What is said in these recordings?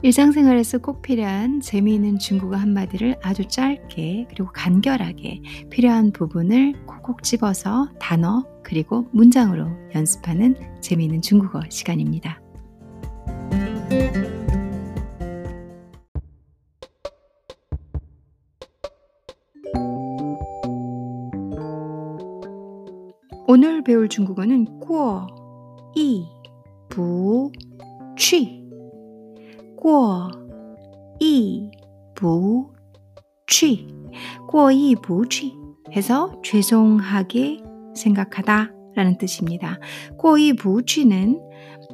일상생활에서 꼭 필요한 재미있는 중국어 한마디를 아주 짧게 그리고 간결하게 필요한 부분을 콕콕 집어서 단어 그리고 문장으로 연습하는 재미있는 중국어 시간입니다. 오늘 배울 중국어는 꿔, 이, 부, 취 过意不去过意不去 해서 죄송하게 생각하다 라는 뜻입니다. 过意不去는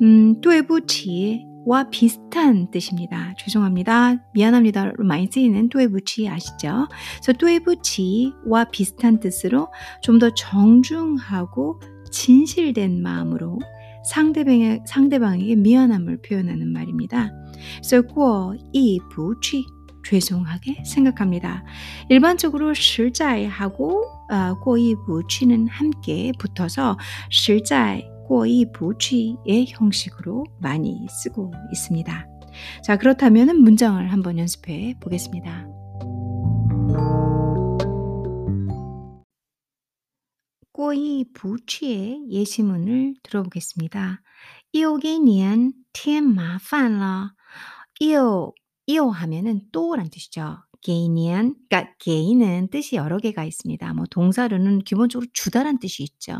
음, 对不起와 비슷한 뜻입니다. 죄송합니다. 미안합니다로 많이 쓰이는 对不起 아시죠? 그래서 对不起와 비슷한 뜻으로 좀 더 정중하고 진실된 마음으로 상대방에, 상대방에게 미안함을 표현하는 말입니다. 그래서 过意不去 죄송하게 생각합니다. 일반적으로 实在하고 아, 过意不去는 함께 붙어서 实在 过意不去의 형식으로 많이 쓰고 있습니다. 자, 그렇다면 문장을 한번 연습해 보겠습니다. 호이 부취의 예시문을 들어보겠습니다. 이오게니엔 티엔마판러 이오 하면은 또란 뜻이죠. 게이니엔 그러니까 게이는 뜻이 여러 개가 있습니다. 뭐 동사로는 기본적으로 주다란 뜻이 있죠.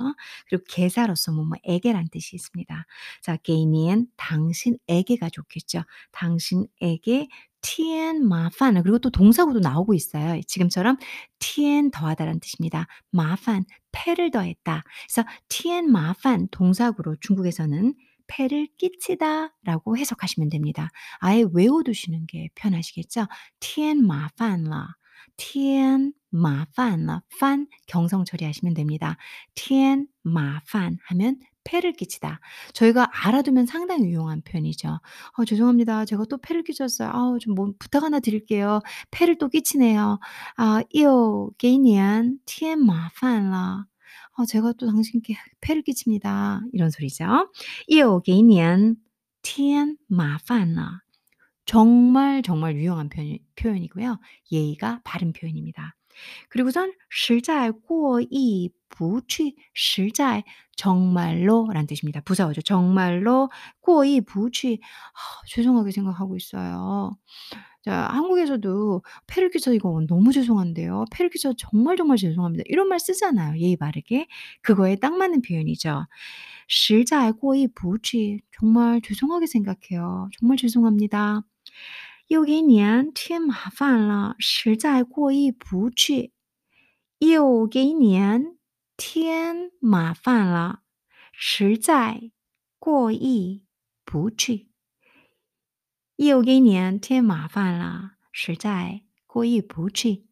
그리고 개사로서 뭐, 뭐 에게란 뜻이 있습니다. 자, 게이니엔 당신에게가 좋겠죠. 당신에게 티엔 마판 그리고 또 동사구도 나오고 있어요. 지금처럼 티엔 더하다라는 뜻입니다. 마판 폐를 더했다. 그래서 티엔 마판 동사구로 중국에서는 폐를 끼치다라고 해석하시면 됩니다. 아예 외워두시는 게 편하시겠죠? 티엔 마판라. 티엔 마판라. 판 경성 처리하시면 됩니다. 티엔 마판 하면 폐를 끼치다. 저희가 알아두면 상당히 유용한 표현이죠. 어, 죄송합니다. 제가 또 폐를 끼쳤어요. 아우, 좀 뭐 부탁 하나 드릴게요. 폐를 또 끼치네요. 아, 이요, 게이니안, 티엔 마판라. 어, 제가 또 당신께 폐를 끼칩니다. 이런 소리죠. 이요, 게이니안, 티엔 마판라. 정말 정말 유용한 표현, 표현이고요. 예의가 바른 표현입니다. 그리고선 실자 꼬이 부취 실자 정말로 라는 뜻입니다. 부사어죠. 정말로 꼬이 부취 아, 죄송하게 생각하고 있어요. 자, 한국에서도 페르키서 이거 너무 죄송한데요. 페르키서 정말 정말 죄송합니다. 이런 말 쓰잖아요. 예의 바르게. 그거에 딱 맞는 표현이죠. 실자 꼬이 부취 정말 죄송하게 생각해요. 정말 죄송합니다. 又给娘添麻烦了，实在过意不去。又给娘添麻烦了，实在过意不去。又给娘添麻烦了，实在过意不去。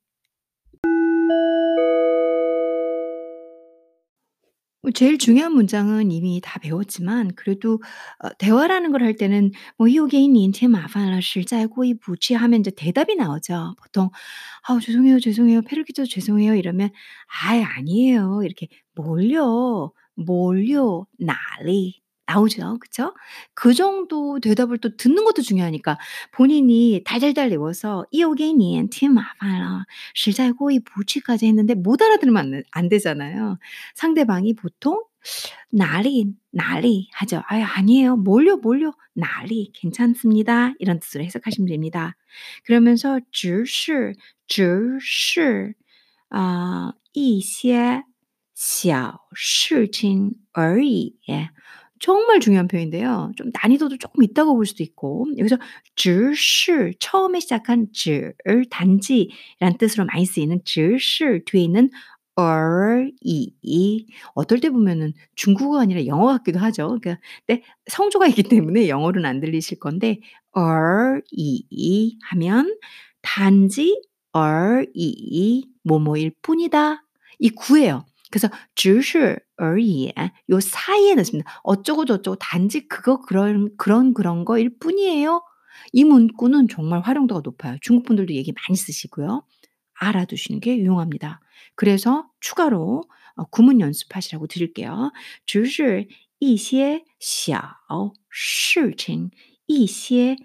제일 중요한 문장은 이미 다 배웠지만 그래도 어 대화라는 걸 할 때는 뭐 又给您添麻烦了，实在过意不去 하면 이제 대답이 나오죠. 보통 "아우 죄송해요, 죄송해요. 폐를 끼쳐서 죄송해요." 이러면 "아이 아니에요." 이렇게 "뭘요? 뭘요? 哪里?" 나오죠. 그쵸? 그 정도 대답을 또 듣는 것도 중요하니까 본인이 달달달 외워서 又给你添麻烦了，实在过意不去까지 했는데 못 알아들으면 안, 안 되잖아요. 상대방이 보통 나리, 나리 하죠. 아 아니에요. 뭘요, 뭘요? 나리, 괜찮습니다. 이런 뜻으로 해석하시면 됩니다. 그러면서 只是,只是, 아, 一些小事情而已. 정말 중요한 표현인데요. 좀 난이도도 조금 있다고 볼 수도 있고 여기서 只是 처음에 시작한 只 단지란 뜻으로 많이 쓰이는 只是 뒤에 있는 而已 어떨 때 보면은 중국어가 아니라 영어 같기도 하죠. 그러니까 네, 성조가 있기 때문에 영어로는 안 들리실 건데 而已 하면 단지 而已 뭐뭐일 뿐이다. 이 구예요. 그래서 只是而已요 사이에 넣습니다. 어쩌고 저쩌고 단지 그거 그런 그런 그런 거일 뿐이에요. 이 문구는 정말 활용도가 높아요. 중국 분들도 얘기 많이 쓰시고요. 알아두시는 게 유용합니다. 그래서 추가로 어, 구문 연습하시라고 드릴게요. 只是一些小事情,一些뭐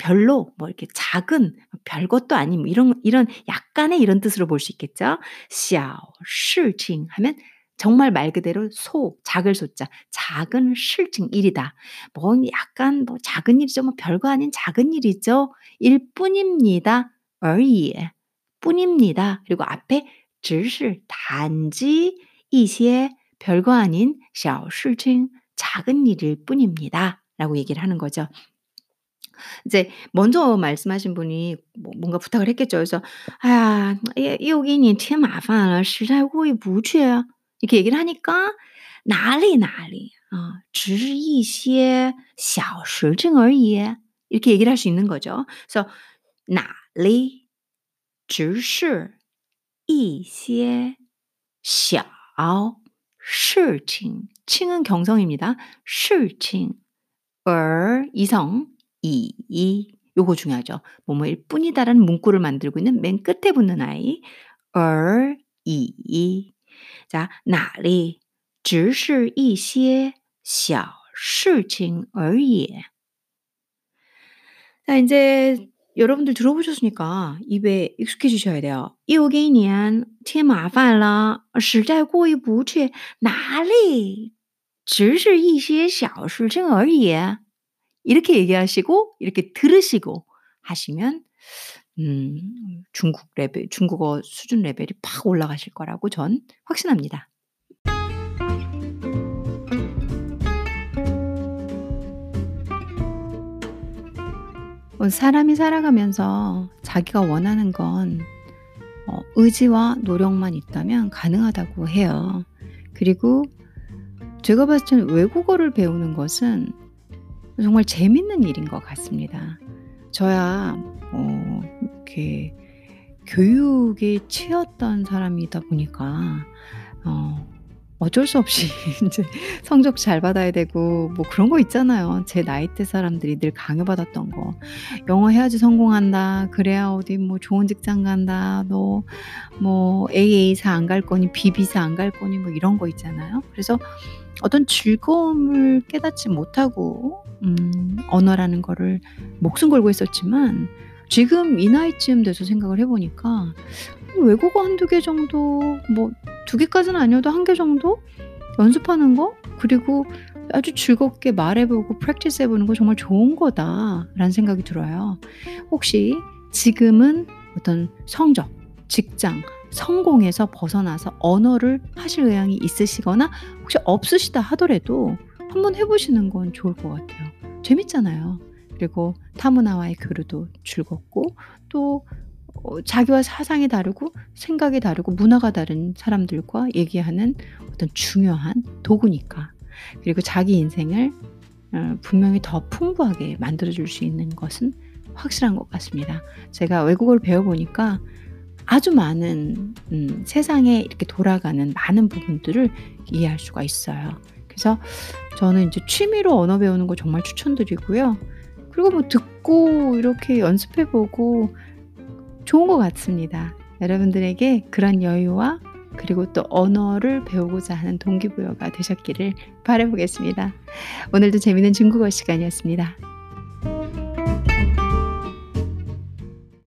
별로 뭐 이렇게 작은 별것도 아닌 뭐 이런 이런 약간의 이런 뜻으로 볼 수 있겠죠. 小事情 하면 정말 말 그대로 소, 작을 소자, 작은 실증 일이다. 뭐 약간 뭐 작은 일이죠. 뭐 별거 아닌 작은 일이죠. 일뿐입니다. 而已. 뿐입니다. 그리고 앞에 只是 단지 一些 별거 아닌 小事情 작은 일일 뿐입니다. 라고 얘기를 하는 거죠. 이제 먼저 말씀하신 분이 뭐 뭔가 부탁을 했겠죠. 그래서 "哎呀，又给你添麻烦了，实在过意不去。" 이렇게 얘기를 하니까 "哪里哪里啊，只是一些小事情而已." 이렇게 얘기를 할 수 있는 거죠. 그래서 哪里只是一些小事情 칭은 경성입니다. 事情而 이성 이 요거 중요하죠. 뭐뭐일 뿐이다라는 문구를 만들고 있는 맨 끝에 붙는 아이 而已 자, 哪里只是一些小事情而已. 자, 인제 여러분들 들어보셨으니까 입에 익숙해지셔야 돼요. 又给您添麻烦了，实在过意不去，哪里只是一些小事情而已。 이렇게 얘기하시고 이렇게 들으시고 하시면 음 중국 레벨 중국어 수준 레벨이 팍 올라가실 거라고 전 확신합니다. 어 사람이 살아가면서 자기가 원하는 건어 의지와 노력만 있다면 가능하다고 해요. 그리고 제가 봤을 때는 외국어를 배우는 것은 정말 재밌는 일인 것 같습니다. 저야 어 이렇게 교육에 치였던 사람이다 보니까 어 어쩔 수 없이 인제 성적 잘 받아야 되고 뭐 그런 거 있잖아요. 제 나이대 사람들이 늘 강요받았던 거. "영어 해야지 성공한다. 그래야 어디 뭐 좋은 직장 간다. 너 뭐 AA사 안 갈 거니 B비사 안 갈 거니." 뭐 이런 거 있잖아요. 그래서 어떤 즐거움을 깨닫지 못하고 음 언어라는 거를 목숨 걸고 했었지만 지금 이 나이쯤 돼서 생각을 해 보니까 외국어 1-2개 정도 뭐 2 개까지는 아니어도 1개 정도 연습하는 거 그리고 아주 즐겁게 말해 보고 practice 해 보는 거 정말 좋은 거다라는 생각이 들어요. 혹시 지금은 어떤 성적, 직장, 성공에서 벗어나서 언어를 하실 의향이 있으시거나 혹시 없으시다 하더라도 한번 해 보시는 건 좋을 것 같아요. 재밌잖아요. 그리고 타문화와의 교류도 즐겁고 또 어 자기와 사상이 다르고 생각이 다르고 문화가 다른 사람들과 얘기하는 어떤 중요한 도구니까. 그리고 자기 인생을 어 분명히 더 풍부하게 만들어 줄 수 있는 것은 확실한 것 같습니다. 제가 외국어를 배워 보니까 아주 많은 음 세상에 이렇게 돌아가는 많은 부분들을 이해할 수가 있어요. 그래서 저는 인제 취미로 언어 배우는 거 정말 추천드리고요. 그리고 뭐 듣고 이렇게 연습해 보고 좋은 것 같습니다. 여러분들에게 그런 여유와 그리고 또 언어를 배우고자 하는 동기부여가 되셨기를 바라보겠습니다. 오늘도 재미있는 중국어 시간이었습니다.